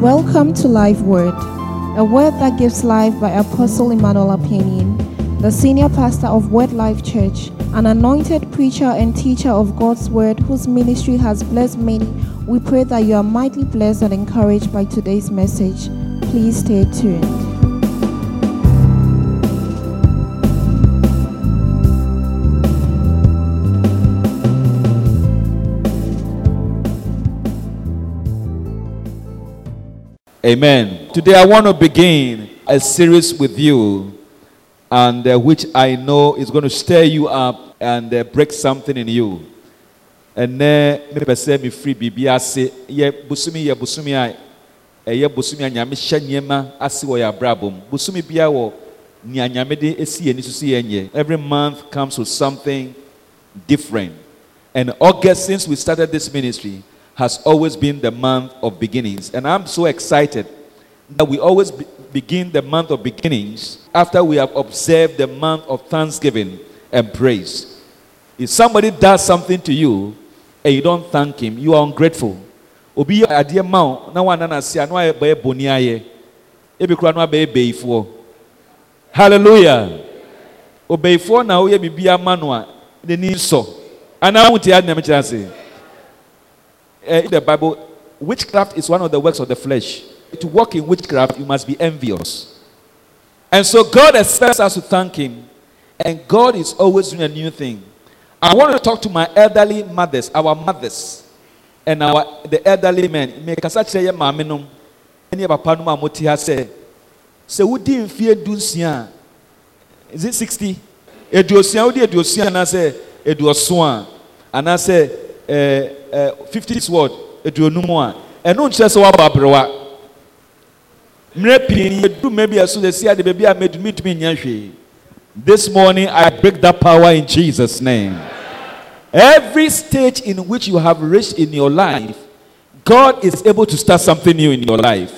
Welcome to Life Word, a word that gives life by Apostle Emmanuel Apeaning, the senior pastor of Word Life Church, an anointed preacher and teacher of God's Word whose ministry has blessed many. We pray that you are mightily blessed and encouraged by today's message. Please stay tuned. Amen. Today I want to begin a series with you, and uh, which I know is going to stir you up and uh, break something in you. And then me say me free bibi ase ye busumi ye busumi a ɛyɛ busumi a nyame hyɛ nneɛma ase wɔ yɛ abrabɔ mu busumi bia wɔ nea nyame de esi yɛn ni si every month comes with something different and august since we started this ministry has always been the month of beginnings. And I'm so excited that we always be- begin the month of beginnings after we have observed the month of thanksgiving and praise. If somebody does something to you and you don't thank him, you are ungrateful. Obi adeɛ na wana na se a na wayɛ bɛyɛ bɔne ayɛ ebi kura na wabɛyɛ bɛyifoɔ na no a n'ani uh, in the Bible, witchcraft is one of the works of the flesh. To walk in witchcraft, you must be envious. And so God expects us to thank Him. And God is always doing a new thing. I want to talk to my elderly mothers, our mothers, and our the elderly men. Me kasa kyerɛ yɛ maame nom papa nom a mote ha sɛ sɛ wodi mfie dunsia is it sixty eduosia eduosia ɛɛ ɛɛ fifty sword eduonum a. Ɛno nkyerɛ sɛ wabɔ aberewa mmerɛ pii yɛdu mmerɛ bi ɛso sɛ ade baabi a mɛdumi tumi nya hwee. This morning i break that power in jesus name. Every stage in which you have reached in your life god is able to start something new in your life.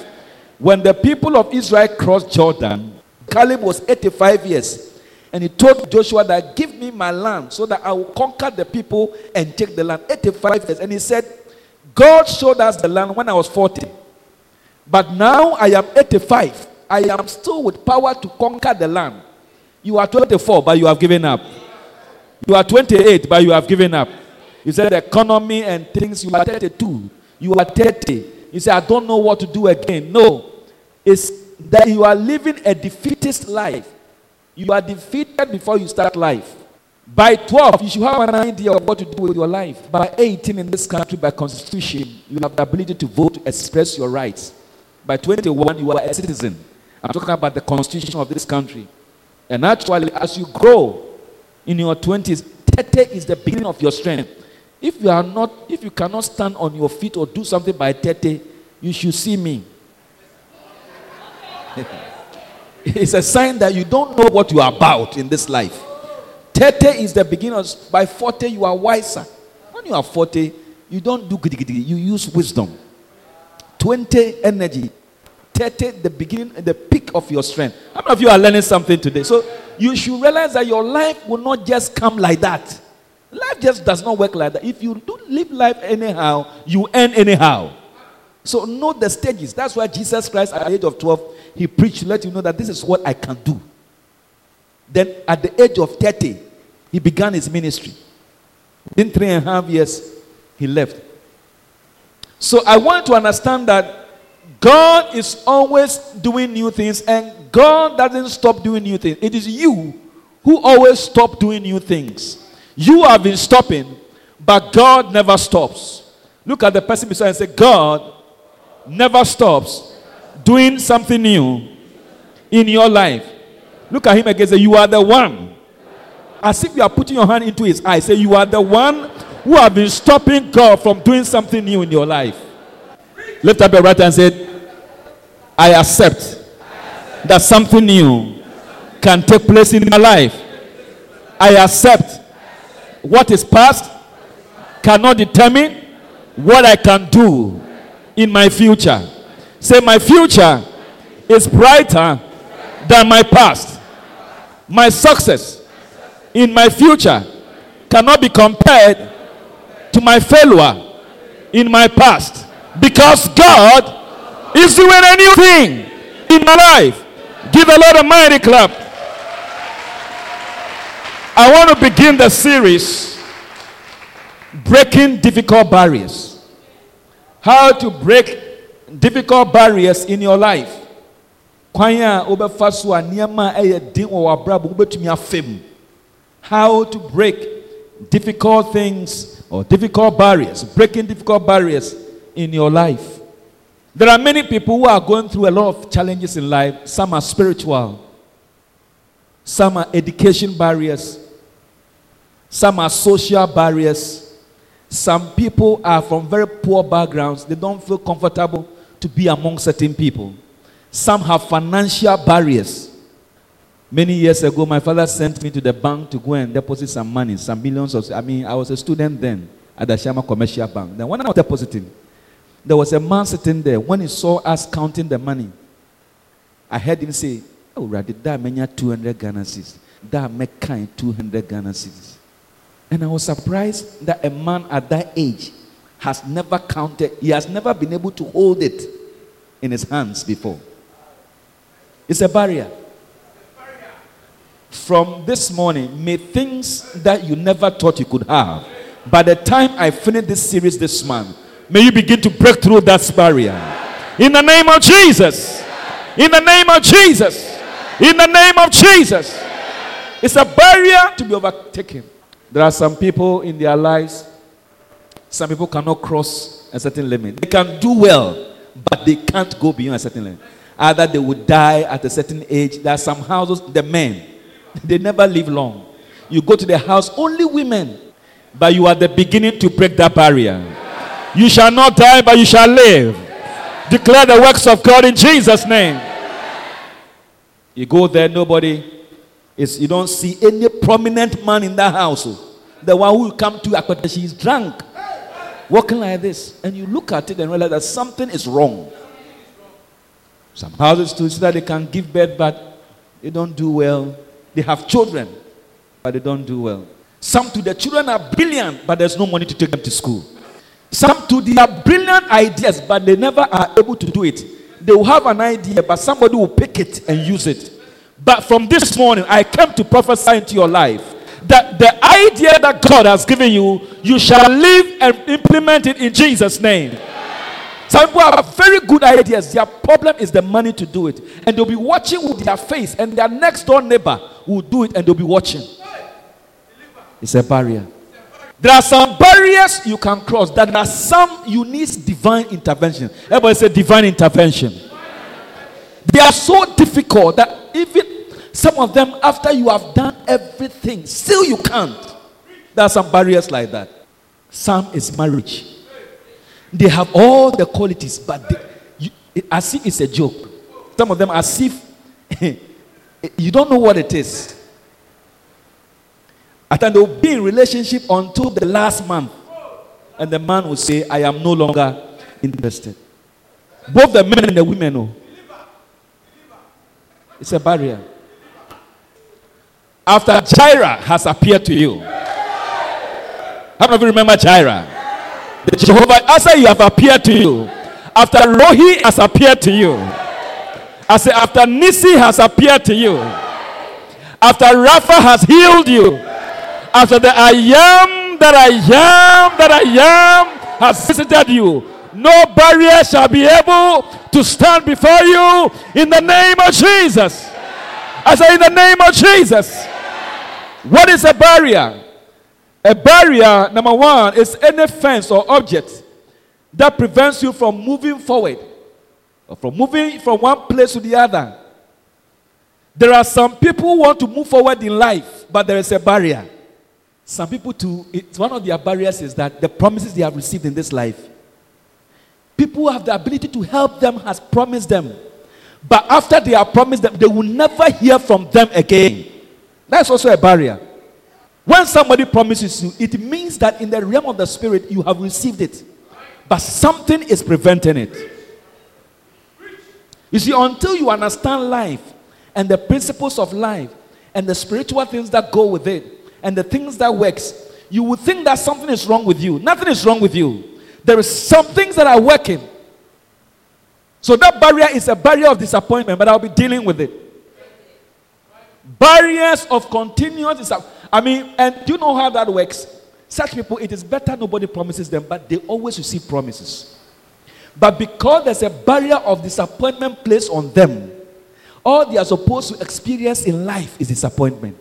When the people of israel crossed jordan caleb was 85 years and he told Joshua that give me my land so that I will conquer the people and take the land. 85 years. And he said, God showed us the land when I was 40. But now I am 85. I am still with power to conquer the land. You are 24, but you have given up. You are 28, but you have given up. You said economy and things, you are 32. You are 30. You say, I don't know what to do again. No. It's that you are living a defeatist life. You are defeated before you start life. By 12, you should have an idea of what to do with your life. By 18 in this country, by constitution, you have the ability to vote to express your rights. By 21, you are a citizen. I'm talking about the constitution of this country. And actually, as you grow in your 20s, 30 is the beginning of your strength. If you are not, if you cannot stand on your feet or do something by 30, you should see me. it's a sign that you don't know what you are about in this life. 30 is the beginning. By 40, you are wiser. When you are 40, you don't do giddy you use wisdom. 20, energy. 30, the beginning, the peak of your strength. How many of you are learning something today? So you should realize that your life will not just come like that. Life just does not work like that. If you don't live life anyhow, you end anyhow. So know the stages. That's why Jesus Christ at the age of 12, he preached to let you know that this is what I can do. Then at the age of 30, he began his ministry. In three and a half years, he left. So I want to understand that God is always doing new things and God doesn't stop doing new things. It is you who always stop doing new things. You have been stopping, but God never stops. Look at the person beside and say, God never stops doing something new in your life. Look at him again. Say, You are the one. As if you are putting your hand into his eye. Say, You are the one who have been stopping God from doing something new in your life. Lift up your right hand and say, I accept that something new can take place in my life. I accept what is past cannot determine what I can do in my future. Say, My future is brighter than my past. My success in my future cannot be compared to my failure in my past because God is doing a new thing in my life. Give the Lord a mighty clap. I want to begin the series Breaking Difficult Barriers. How to break difficult barriers in your life. Kwan a wobɛfa so a nneɛma a ɛyɛ den. How to break difficult things or difficult barriers, breaking difficult barriers in your life. There are many people who are going through a lot of challenges in life. Some are spiritual, some are education barriers, some are social barriers. Some people are from very poor backgrounds, they don't feel comfortable to be among certain people. Some have financial barriers. Many years ago, my father sent me to the bank to go and deposit some money, some millions of. I mean, I was a student then at the Shama Commercial Bank. Then when I was depositing, there was a man sitting there. When he saw us counting the money, I heard him say, "Oh, Radhi, that many 200 Ghana cedis. That make kind 200 Ghana cedis." And I was surprised that a man at that age has never counted, he has never been able to hold it in his hands before. It's a barrier. From this morning, may things that you never thought you could have, by the time I finish this series this month, may you begin to break through that barrier. In the name of Jesus. In the name of Jesus. In the name of Jesus. It's a barrier to be overtaken. There are some people in their lives some people cannot cross a certain limit. They can do well, but they can't go beyond a certain limit. Either they would die at a certain age. There are some houses, the men, they never live long. You go to the house, only women, but you are the beginning to break that barrier. You shall not die, but you shall live. Declare the works of God in Jesus' name. You go there, nobody is, you don't see any prominent man in that house. Oh. The one who come to she is drunk walking like this, and you look at it and realize that something is wrong. Some houses too, so that they can give birth, but they don't do well. They have children, but they don't do well. Some to the children are brilliant, but there's no money to take them to school. Some to have brilliant ideas, but they never are able to do it. They will have an idea, but somebody will pick it and use it. But from this morning, I came to prophesy into your life that the idea that God has given you, you shall live and implement it in Jesus' name. Some people have very good ideas. Their problem is the money to do it. And they'll be watching with their face, and their next door neighbor will do it, and they'll be watching. It's a barrier. There are some barriers you can cross. There are some you need divine intervention. Everybody say divine intervention. They are so difficult that even some of them, after you have done everything, still you can't. There are some barriers like that. Some is marriage. They have all the qualities, but they, you, as if it's a joke. Some of them, as if you don't know what it is. And then they'll be in relationship until the last month. And the man will say, I am no longer interested. Both the men and the women know. It's a barrier after Jireh has appeared to you. How many of you remember Jireh? The Jehovah, after you have appeared to you, after Rohi has appeared to you, I say after Nisi has appeared to you, after Rapha has healed you, after the I am that I am that I am has visited you, no barrier shall be able to stand before you in the name of Jesus. I say in the name of Jesus. What is a barrier? A barrier, number one, is any fence or object that prevents you from moving forward or from moving from one place to the other. There are some people who want to move forward in life, but there is a barrier. Some people, too, it's one of their barriers is that the promises they have received in this life. People who have the ability to help them has promised them. But after they have promised them, they will never hear from them again. That's also a barrier. When somebody promises you, it means that in the realm of the spirit you have received it, but something is preventing it. You see, until you understand life and the principles of life and the spiritual things that go with it and the things that works, you would think that something is wrong with you. Nothing is wrong with you. There is some things that are working. So that barrier is a barrier of disappointment, but I'll be dealing with it. Barriers of continuous disappointment. I mean, and do you know how that works? Such people, it is better nobody promises them, but they always receive promises. But because there's a barrier of disappointment placed on them, all they are supposed to experience in life is disappointment.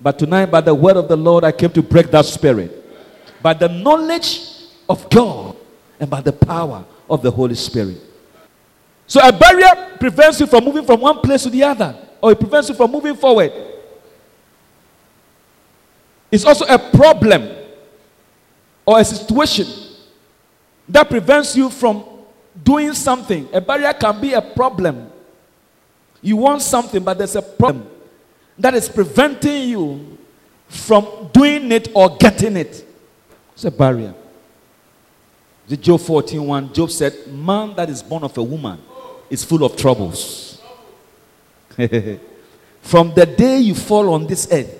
But tonight, by the word of the Lord, I came to break that spirit. By the knowledge of God and by the power of the Holy Spirit. So a barrier prevents you from moving from one place to the other, or it prevents you from moving forward. It's also a problem or a situation that prevents you from doing something. A barrier can be a problem. You want something, but there's a problem that is preventing you from doing it or getting it. It's a barrier. The Job 14 1, Job said, Man that is born of a woman is full of troubles. From the day you fall on this earth,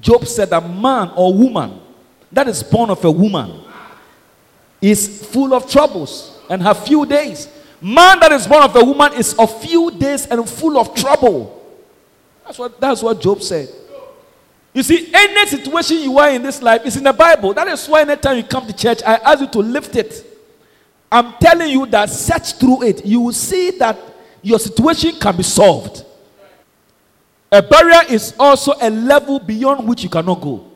Job said, A man or woman that is born of a woman is full of troubles and have few days. Man that is born of a woman is of few days and full of trouble. That's what, that's what Job said. You see, any situation you are in this life is in the Bible. That is why anytime you come to church, I ask you to lift it. I'm telling you that search through it, you will see that your situation can be solved. A barrier is also a level beyond which you cannot go.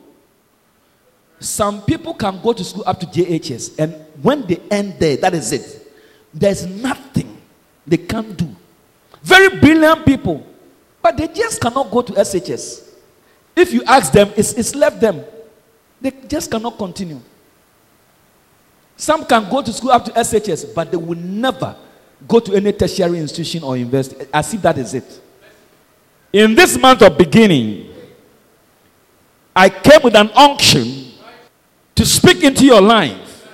Some people can go to school up to JHS, and when they end there, that is it. There's nothing they can't do. Very brilliant people, but they just cannot go to SHS. If you ask them, it's, it's left them. They just cannot continue. Some can go to school up to SHS, but they will never go to any tertiary institution or university. I see that is it. In this month of beginning, I came with an unction to speak into your life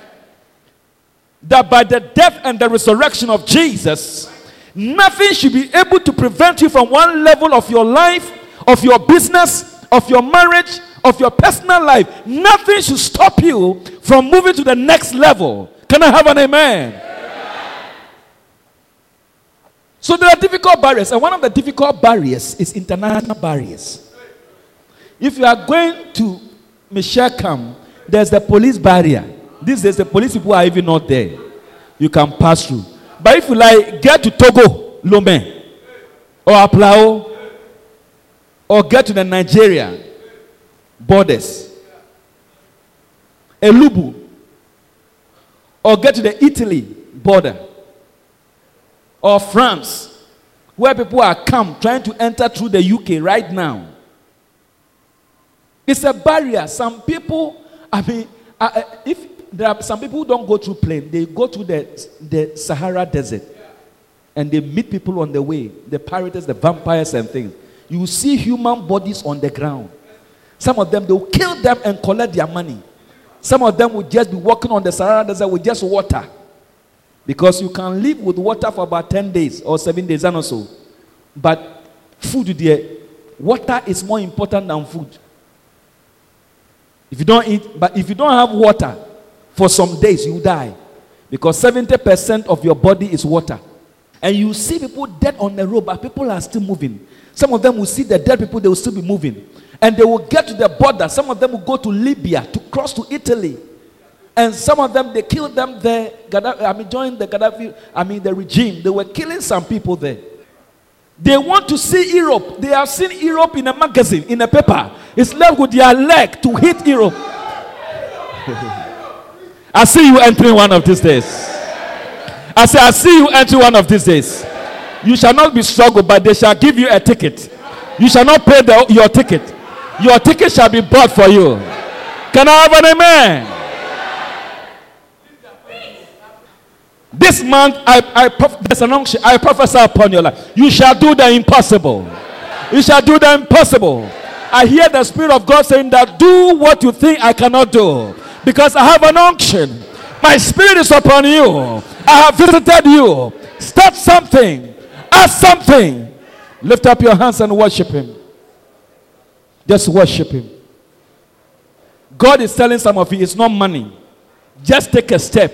that by the death and the resurrection of Jesus, nothing should be able to prevent you from one level of your life, of your business, of your marriage, of your personal life. Nothing should stop you from moving to the next level. Can I have an amen? So there are difficult barriers, and one of the difficult barriers is international barriers. If you are going to Meshacham, there's the police barrier. These days, the police people are even not there. You can pass through. But if you like, get to Togo, Lomé, or Aflao, or get to the Nigeria borders, Elubo, or get to the Italy border, or France, where people are come trying to enter through the UK right now. It's a barrier. Some people, I mean, if there are some people who don't go through plane, they go to the, the Sahara Desert and they meet people on the way, the pirates, the vampires, and things. You see human bodies on the ground. Some of them, they will kill them and collect their money. Some of them will just be walking on the Sahara Desert with just water. Because you can live with water for about 10 days or 7 days and also. But food there, water is more important than food. If you don't eat, but if you don't have water for some days, you die. Because 70% of your body is water. And you see people dead on the road, but people are still moving. Some of them will see the dead people, they will still be moving. And they will get to the border. Some of them will go to Libya to cross to Italy. And some of them, they killed them there. I mean, joined the Gaddafi, I mean, the regime. They were killing some people there. They want to see Europe. They have seen Europe in a magazine, in a paper. It's left with their leg to hit Europe. I see you entering one of these days. I say, I see you entering one of these days. You shall not be struggled, but they shall give you a ticket. You shall not pay the, your ticket. Your ticket shall be bought for you. Can I have an amen? This month, I, I, unction. I prophesy upon your life. You shall do the impossible. You shall do the impossible. I hear the Spirit of God saying that do what you think I cannot do. Because I have an unction. My Spirit is upon you. I have visited you. Start something. Ask something. Lift up your hands and worship Him. Just worship Him. God is telling some of you it's not money. Just take a step.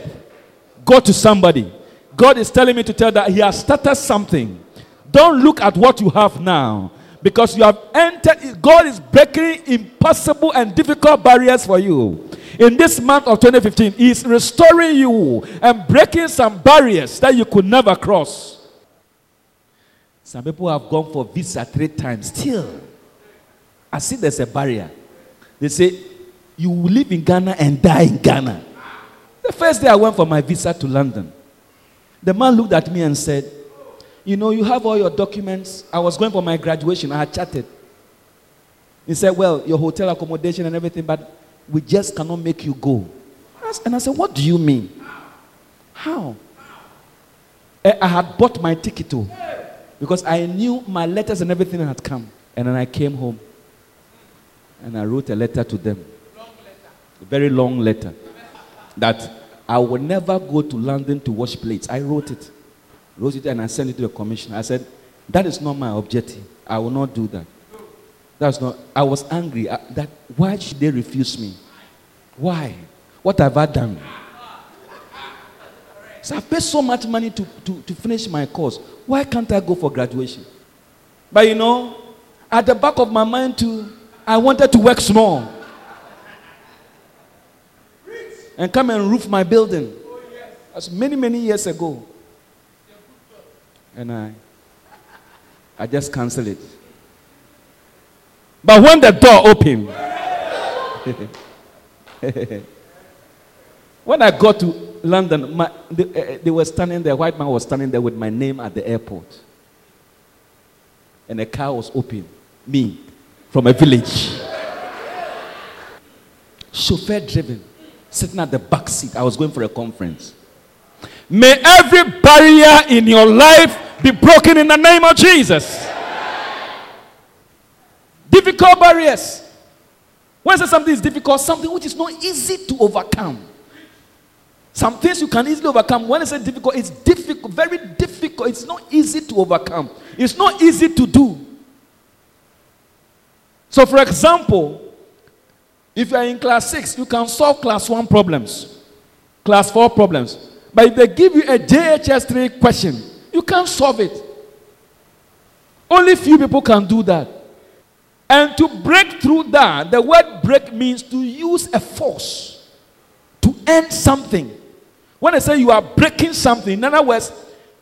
Go to somebody. God is telling me to tell that He has started something. Don't look at what you have now because you have entered, God is breaking impossible and difficult barriers for you. In this month of 2015, He is restoring you and breaking some barriers that you could never cross. Some people have gone for visa three times. Still, I see there's a barrier. They say, You live in Ghana and die in Ghana. The first day I went for my visa to London, the man looked at me and said, You know, you have all your documents. I was going for my graduation, I had chatted. He said, Well, your hotel accommodation and everything, but we just cannot make you go. And I said, What do you mean? How? Eh, I had bought my ticket too because I knew my letters and everything had come. And then I came home and I wrote a letter to them. A very long letter that I will never go to London to wash plates. I wrote it. Wrote it and I sent it to the commissioner. I said, That is not my objective. I will not do that. That's not. I was angry. I, that why should they refuse me? Why? What have I done? So I paid so much money to, to, to finish my course. Why can't I go for graduation? But you know, at the back of my mind too, I wanted to work small and come and roof my building. That's many, many years ago. And I, I just canceled it. But when the door opened, when I got to London, my, they, uh, they were standing there, white man was standing there with my name at the airport. And a car was open. Me, from a village. Chauffeur driven, sitting at the back seat. I was going for a conference. May every barrier in your life be broken in the name of Jesus. Difficult barriers. When I say something is difficult, something which is not easy to overcome. Some things you can easily overcome. When I say difficult, it's difficult, very difficult. It's not easy to overcome. It's not easy to do. So, for example, if you are in class six, you can solve class one problems, class four problems. But if they give you a JHS 3 question, you can't solve it. Only few people can do that. And to break through that, the word break means to use a force to end something. When I say you are breaking something, in other words,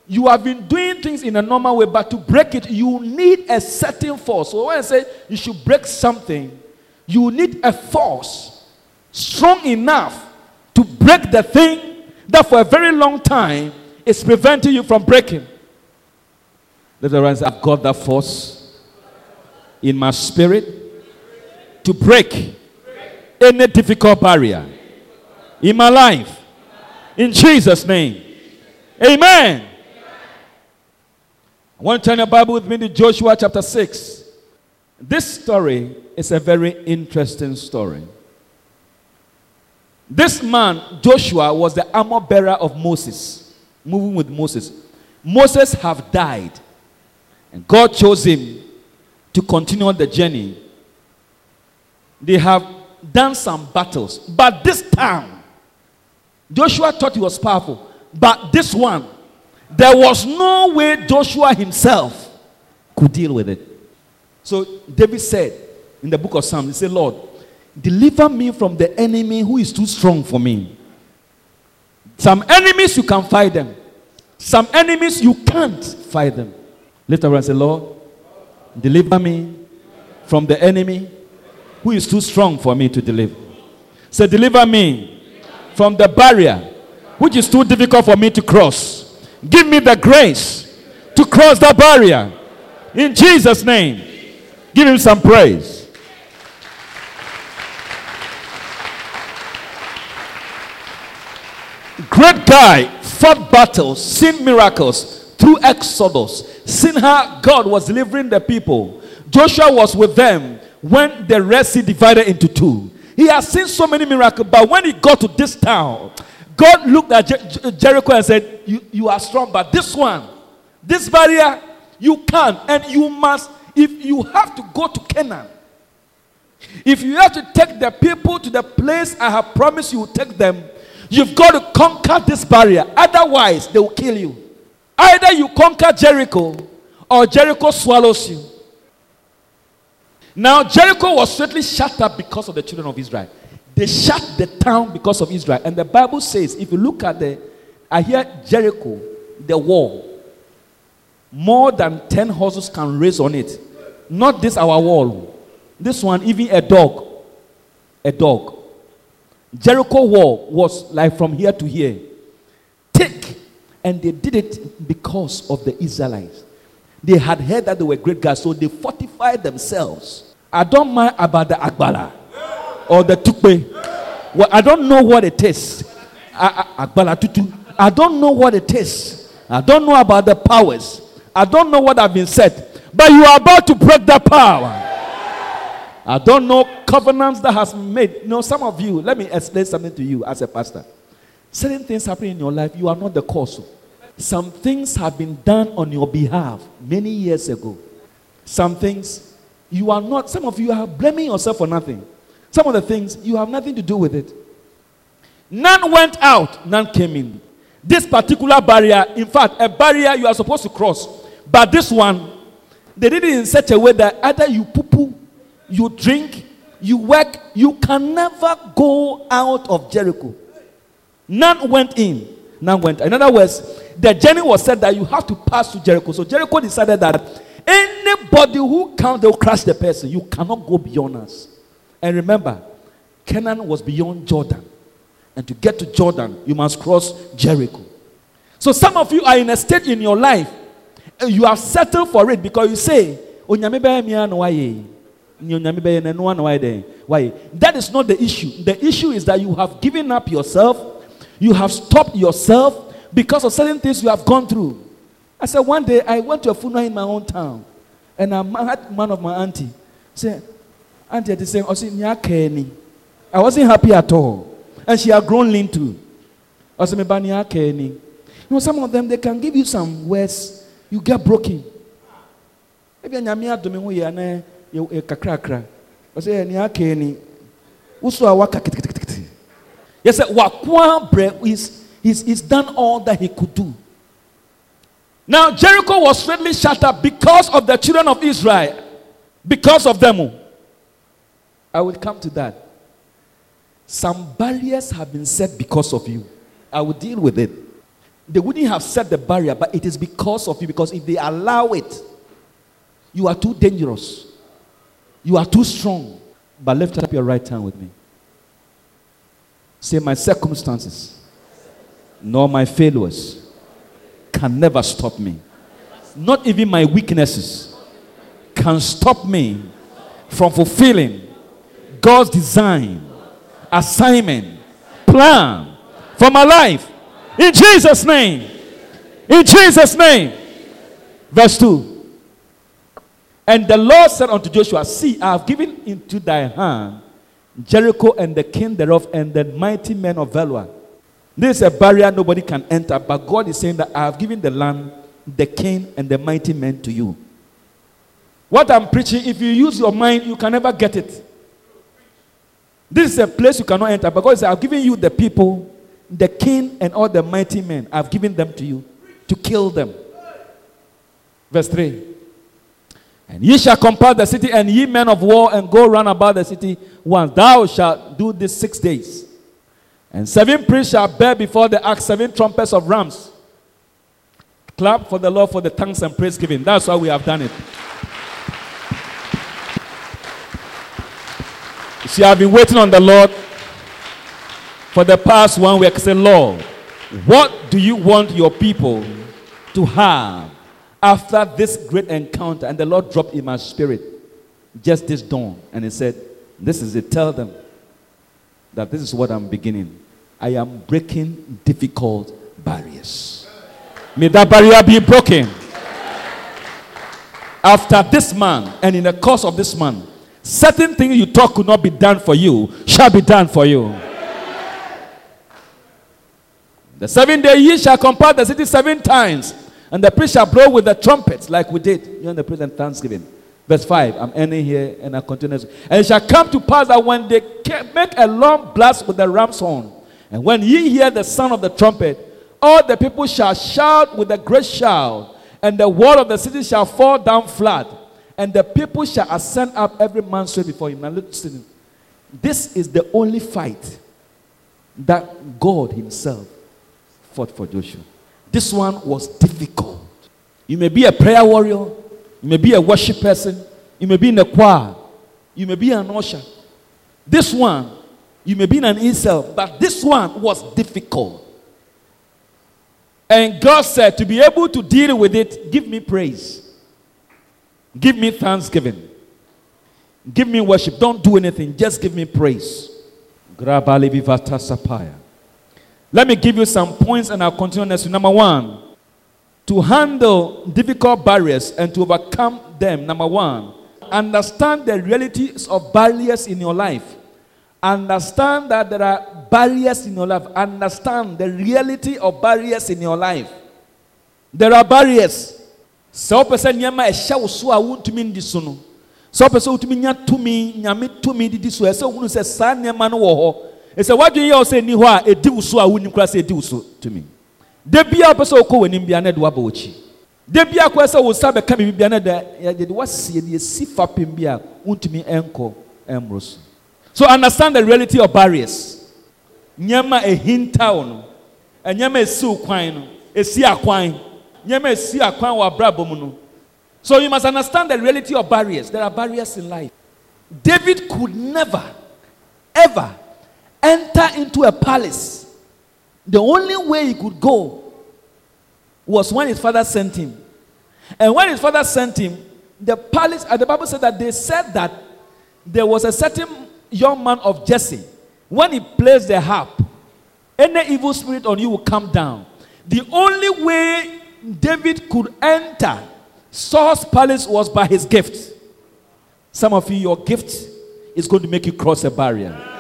you have been doing things in a normal way, but to break it, you need a certain force. So when I say you should break something, you need a force strong enough to break the thing that for a very long time is preventing you from breaking. Let the rise, I've got that force in my spirit to break any difficult barrier in my life. In Jesus' name. Amen. I want to turn your Bible with me to Joshua chapter 6. This story is a very interesting story. This man, Joshua, was the armor bearer of Moses, moving with Moses. Moses have died, and God chose him to continue on the journey. They have done some battles, but this time, Joshua thought he was powerful, but this one, there was no way Joshua himself could deal with it. So David said in the book of Psalms, he said, Lord, deliver me from the enemy who is too strong for me. Some enemies you can fight them. Some enemies you can't fight them. Lift up and say, Lord, deliver me from the enemy who is too strong for me to deliver. Say, deliver me from the barrier which is too difficult for me to cross. Give me the grace to cross that barrier. In Jesus' name. Give him some praise. Great guy, fought battles, seen miracles through Exodus, seen how God was delivering the people. Joshua was with them when the Red Sea divided into two. He has seen so many miracles, but when he got to this town, God looked at Jer- Jericho and said, you, you are strong, but this one, this barrier, you can't, and you must if you have to go to Canaan, if you have to take the people to the place I have promised you will take them, You've got to conquer this barrier. Otherwise, they will kill you. Either you conquer Jericho or Jericho swallows you. Now, Jericho was certainly shut up because of the children of Israel. They shut the town because of Israel. And the Bible says, if you look at the, I hear Jericho, the wall, more than 10 horses can race on it. Not this, our wall. This one, even a dog. A dog. Jericho wall was like from here to here. Thick. And they did it because of the Israelites. They had heard that they were great guys, so they fortified themselves. I don't mind about the Agbala or the Tukpe. Well, I don't know what it is. Agbala Tutu. I don't know what it is. I don't know about the powers. I don't know what I've been said. But you are about to break that power. I don't know covenants that has made. You know, some of you, let me explain something to you as a pastor. Certain things happen in your life, you are not the cause. Some things have been done on your behalf many years ago. Some things you are not, some of you are blaming yourself for nothing. Some of the things you have nothing to do with it. None went out, none came in. This particular barrier, in fact, a barrier you are supposed to cross, but this one, they did it in such a way that either you poo poo, you drink, you work, you can never go out of Jericho. None went in, none went. In other words, the journey was said that you have to pass to Jericho. So Jericho decided that anybody who comes, they'll crush the person. You cannot go beyond us. And remember, Canaan was beyond Jordan. And to get to Jordan, you must cross Jericho. So some of you are in a state in your life, you have settled for it because you say? That is not the issue. The issue is that you have given up yourself, you have stopped yourself because of certain things you have gone through. I said, one day I went to a funeral in my own town, and I met one of my auntie. Say, auntie, they saying, I wasn't happy at all, and she had grown lean too. I said, you know, some of them they can give you some words, you get broken. Maybe I'm Eh, kakrakra. Ɔsɛ ni aka ni. Woso a waka kitikiti yɛsɛ wakoa brɛ is he's, he's done all that he could do. Now jericho was shut up because of the children of israel. Because of them. I will come to that. Some barriers have been set because of you. I will deal with it. They wouldn't have set the barrier but it is because of you because if they allow it you are too dangerous you are too strong. But lift up your right hand with me. Say, My circumstances, nor my failures, can never stop me. Not even my weaknesses can stop me from fulfilling God's design, assignment, plan for my life. In Jesus' name. In Jesus' name. Verse 2. And the Lord said unto Joshua, See, I have given into thy hand Jericho and the king thereof and the mighty men of valor. This is a barrier nobody can enter, but God is saying that I have given the land, the king, and the mighty men to you. What I'm preaching, if you use your mind, you can never get it. This is a place you cannot enter, but God says, I've given you the people, the king, and all the mighty men. I've given them to you to kill them. Verse 3. And ye shall compass the city, and ye men of war, and go round about the city once. Thou shalt do this six days. And seven priests shall bear before the ark seven trumpets of rams. Clap for the Lord for the thanks and praise giving. That's why we have done it. You see, I've been waiting on the Lord for the past one week. Say, Lord, what do you want your people to have after this great encounter, and the Lord dropped in my spirit just this dawn, and He said, This is it. Tell them that this is what I'm beginning. I am breaking difficult barriers. May that barrier be broken. After this man, and in the course of this man, certain things you thought could not be done for you shall be done for you. The seven day ye shall compile the city seven times and the priest shall blow with the trumpets, like we did during the present thanksgiving. Verse 5, I'm ending here and I continue. And it shall come to pass that when they make a long blast with the ram's horn, And when ye hear the sound of the trumpet, all the people shall shout with a great shout, and the wall of the city shall fall down flat, and the people shall ascend up every man straight before him. Now listen, this is the only fight that God Himself fought for Joshua. This one was difficult. You may be a prayer warrior, you may be a worship person, you may be in a choir, you may be an usher. This one, you may be in an incel, but this one was difficult. And God said, to be able to deal with it, give me praise, give me thanksgiving, give me worship. Don't do anything, just give me praise. Let me give you some points and I'll continue next. Number one, to handle difficult barriers and to overcome them. Number one, understand the realities of barriers in your life. Understand that there are barriers in your life. Understand the reality of barriers in your life. There are barriers. Sɛ wopɛ sɛ nneɛma ɛhyɛ wo so a wontumi so no sɛ wopɛ sɛ wotumi nya tumi nyame tumi didi so ɛsɛ wohunu sɛ saa no wɔ ɛsɛ woadwene yɛ sɛ ɛni hɔ a ɛdi wo so a wonim koraa sɛ ɛdi wo so tumi da bia wopɛ sɛ wokɔ w'anim bia na ɛde woaba w'akyi da bia koraa sɛ wo nsa bɛka biribi bia na de bi a wontumi ɛnkɔ ɛmmoro so so understand the reality of barriers. Nneɛma ɛhinta wo no nneɛma ɛsi wo kwan no. Ɛsi akwan. Nneɛma ɛsi akwan wɔ abrabɔ mu no. So you must understand the reality of barriers. There are barriers in life. David could never, ever enter into a palace. The only way he could go was when his father sent him. And when his father sent him, the palace, uh, the Bible said that they said that there was a certain young man of Jesse. When he plays the harp, any evil spirit on you will come down. The only way David could enter Saul's palace was by his gift. Some of you, your gift is going to make you cross a barrier.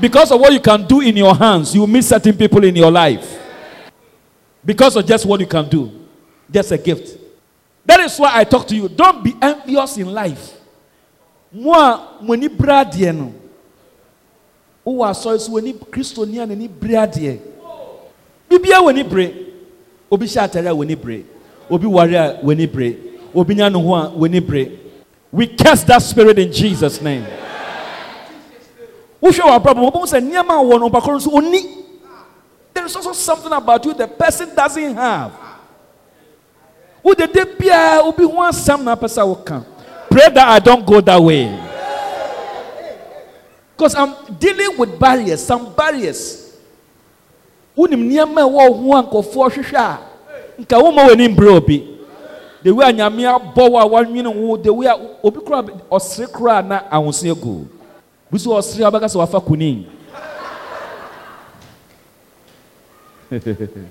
Because of what you can do in your hands, you meet certain people in your life. Because of just what you can do, just a gift. That is why I talk to you. Don't be envious in life. Moi, when you brad no. Who are so when you Christian and ni brad ye. Bibia you pray. Obi sha atare you pray obi ware a w'ani bere obi nya ne ho a w'ani bere we cast that spirit in jesus name wohwɛ wɔ abrabɔ wɔbɛhu sɛ nneɛma a wɔ no ɔbakɔro nso ɔni there is also something about you the person doesn't have. Wodede biara obi ho asɛm na apɛ sɛ woka. Pray that i don't go that way. Because i'm dealing with barriers some barriers. Wonim nneɛma ɛwɔ ho a nkɔfoɔ hwehwɛ a nka wo ma w'ani mbere obi. The way a nyame abɔ wo a wanwene wo the way a obi kora ɔsere kora na ahosuo egu wafa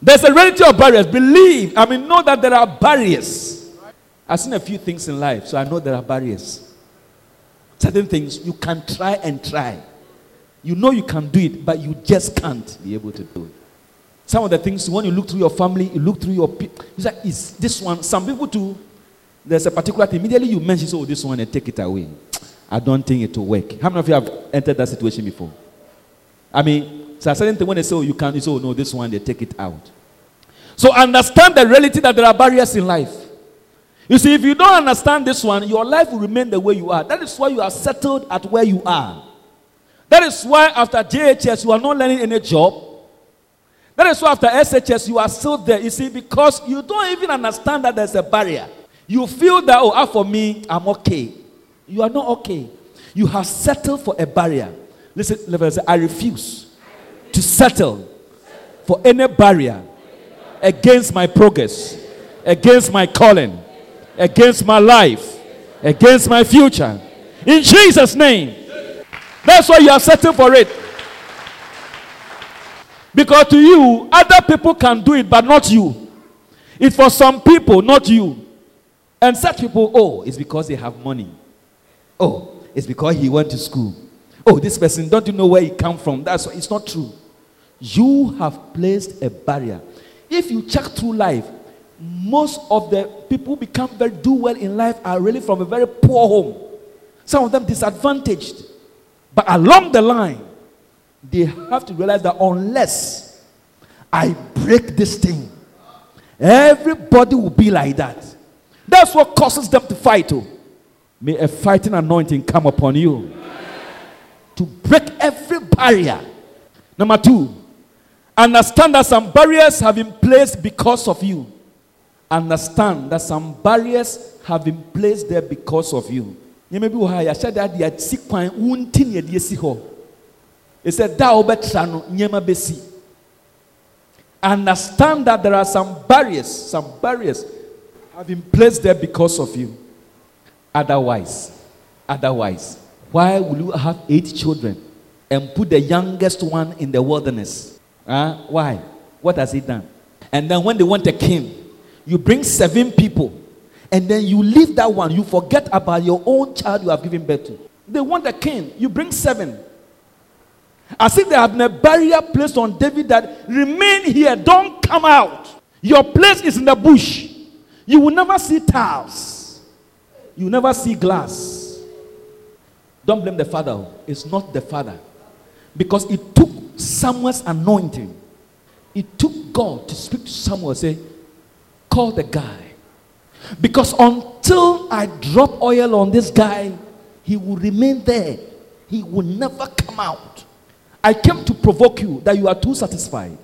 There's a reality of barriers. Believe, I mean, know that there are barriers. I've seen a few things in life, so I know there are barriers. Certain things you can try and try. You know you can do it, but you just can't be able to do it. Some of the things, when you look through your family, you look through your people, you is this one? Some people too, there's a particular thing. Immediately you mention, oh, this one, and take it away. I don't think it will work. How many of you have entered that situation before? I mean, so a certain thing when they say, oh, you can't, you say, oh, no, this one, they take it out. So understand the reality that there are barriers in life. You see, if you don't understand this one, your life will remain the way you are. That is why you are settled at where you are. That is why after JHS, you are not learning any job. That is why after SHS, you are still there. You see, because you don't even understand that there's a barrier. You feel that, oh, ah, for me, I'm okay. You are not okay. You have settled for a barrier. Listen, I refuse to settle for any barrier against my progress, against my calling, against my life, against my future. In Jesus' name. That's why you are settled for it. Because to you, other people can do it, but not you. It's for some people, not you. And such people, oh, it's because they have money. Oh, it's because he went to school. Oh, this person, don't you know where he come from? That's it's not true. You have placed a barrier. If you check through life, most of the people who become very do well in life are really from a very poor home. Some of them disadvantaged. But along the line, they have to realize that unless I break this thing, everybody will be like that. That's what causes them to fight. Oh. May a fighting anointing come upon you to break every barrier. Number two, understand that some barriers have been placed because of you. Understand that some barriers have been placed there because of you. You may be why I said that the sick point won't It said that obetrano nyema besi. Understand that there are some barriers, some barriers have been placed there because of you. Otherwise, otherwise, why will you have eight children and put the youngest one in the wilderness? Huh? Why? What has he done? And then when they want a king, you bring seven people and then you leave that one. You forget about your own child you have given birth to. They want a king. You bring seven. As if there have been a barrier placed on David that remain here, don't come out. Your place is in the bush. You will never see tiles. You never see glass. Don't blame the father. It's not the father. Because it took Samuel's anointing. It took God to speak to Samuel say, call the guy. Because until I drop oil on this guy, he will remain there. He will never come out. I came to provoke you that you are too satisfied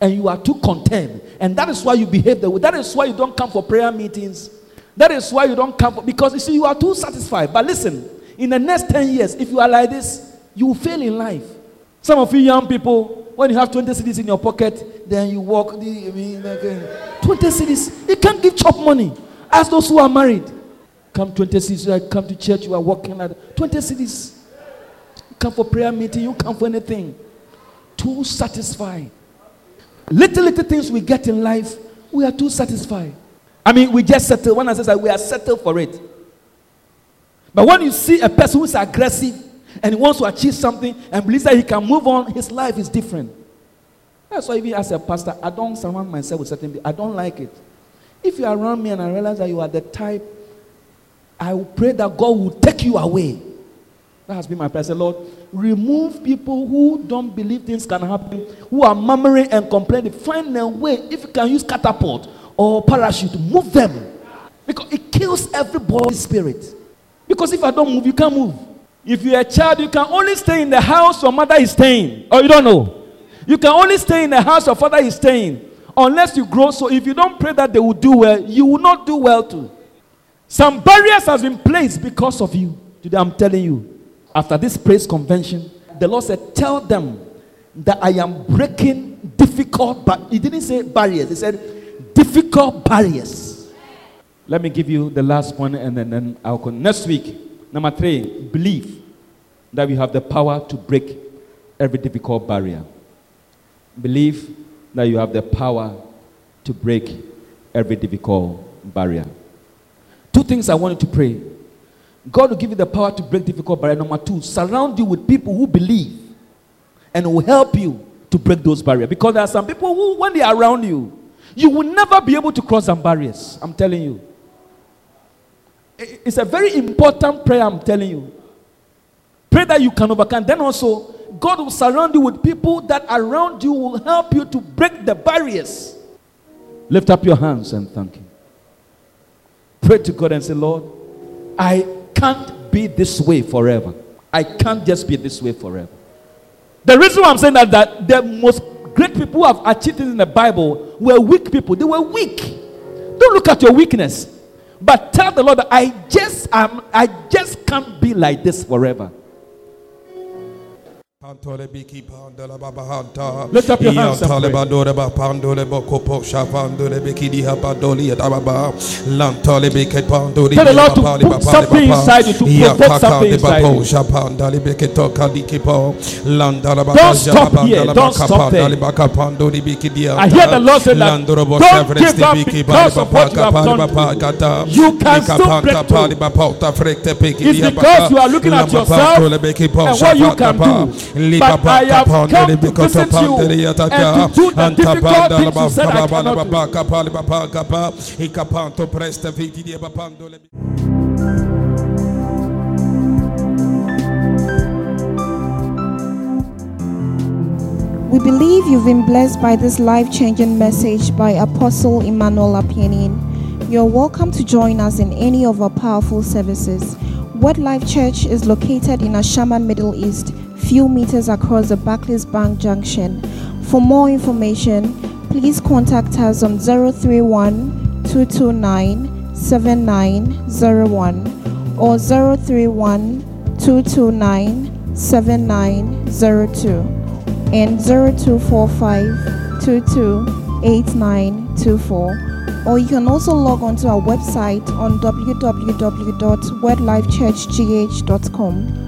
and you are too content. And that is why you behave the way. That is why you don't come for prayer meetings. That is why you don't come because you see, you are too satisfied. But listen, in the next 10 years, if you are like this, you will fail in life. Some of you young people, when you have 20 cedis in your pocket, then you walk I mean, uh, 20 cedis. You can't give chop money. Ask those who are married. Come 20 cedis, come to church, you are walking at 20 cedis come for prayer meeting, you come for anything. Too satisfied. Little, little things we get in life, we are too satisfied. I mean, we just settle. One says that we are settled for it. But when you see a person who's aggressive and he wants to achieve something and believes that he can move on, his life is different. That's why even as a pastor, I don't surround myself with certain people. I don't like it. If you are around me and I realize that you are the type, I will pray that God will take you away. That has been my prayer. I Lord, remove people who don't believe things can happen, who are murmuring and complaining. Find a way, if you can use catapult or parachute, move them. Because it kills every everybody's spirit. Because if I don't move, you can't move. If you're a child, you can only stay in the house your mother is staying. Or you don't know. You can only stay in the house your father is staying. Unless you grow. So if you don't pray that they will do well, you will not do well too. Some barriers has been placed because of you. Today I'm telling you. After this praise convention, the Lord said, Tell them that I am breaking difficult, but He didn't say barriers, He said difficult barriers. Let me give you the last one and then, then I'll. Next week, number three, believe that we have the power to break every difficult barrier. Believe that you have the power to break every difficult barrier. Two things I wanted to pray. God will give you the power to break difficult barriers. Number two, surround you with people who believe and will help you to break those barriers. Because there are some people who, when they are around you, you will never be able to cross some barriers. I'm telling you. It's a very important prayer, I'm telling you. Pray that you can overcome. Then also, God will surround you with people that around you will help you to break the barriers. Lift up your hands and thank Him. Pray to God and say, Lord, I can't be this way forever. I can't just be this way forever. The reason why I'm saying that, that the most great people who have achieved things in the Bible were weak people. They were weak. Don't look at your weakness, but tell the Lord I just am. I just can't be like this forever. Lift up your hands and pray. Tell the Lord to put something inside you, to provoke something inside you. Don't stop here. Don't stop there. I hear the Lord say that don't give up because of what you have done. You can still break through. It's because you are looking at yourself and what you can do. But I have come to visit you and to do the difficult things you said I cannot do. We believe you've been blessed by this life changing message by Apostle Emmanuel Apeaning. You're welcome to join us in any of our powerful services. Word Life Church is located in Ashaiman, Middle East, few meters across the Barclays Bank Junction. For more information, please contact us on 031 229 7901 or 031 229 7902 and 0245 228924 or you can also log on to our website on www.wordlifechurchgh.com.